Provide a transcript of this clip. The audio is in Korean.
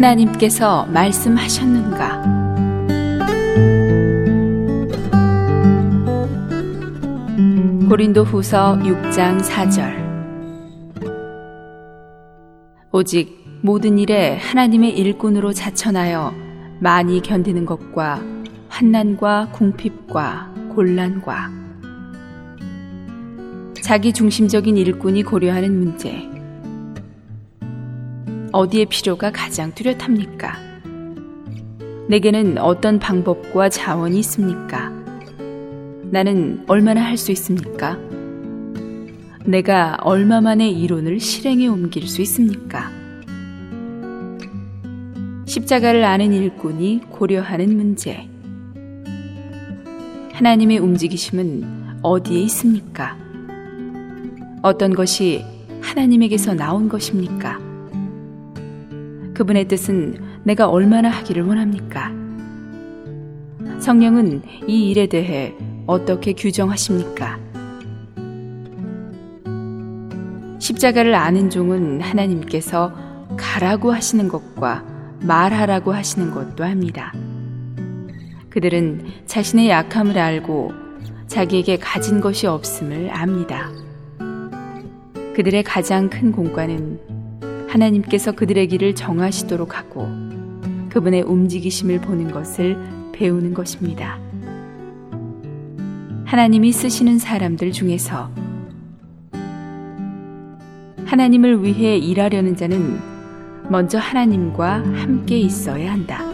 하나님께서 말씀하셨는가? 고린도 후서 6장 4절 오직 모든 일에 하나님의 일꾼으로 자천하여 많이 견디는 것과 환난과 궁핍과 곤란과 자기 중심적인 일꾼이 고려하는 문제 어디에 필요가 가장 뚜렷합니까? 내게는 어떤 방법과 자원이 있습니까? 나는 얼마나 할 수 있습니까? 내가 얼마 만에 이론을 실행에 옮길 수 있습니까? 십자가를 아는 일꾼이 고려하는 문제. 하나님의 움직이심은 어디에 있습니까? 어떤 것이 하나님에게서 나온 것입니까? 그분의 뜻은 내가 얼마나 하기를 원합니까? 성령은 이 일에 대해 어떻게 규정하십니까? 십자가를 아는 종은 하나님께서 가라고 하시는 것과 말하라고 하시는 것도 합니다. 그들은 자신의 약함을 알고 자기에게 가진 것이 없음을 압니다. 그들의 가장 큰 공과는 하나님께서 그들의 길을 정하시도록 하고 그분의 움직이심을 보는 것을 배우는 것입니다. 하나님이 쓰시는 사람들 중에서 하나님을 위해 일하려는 자는 먼저 하나님과 함께 있어야 한다.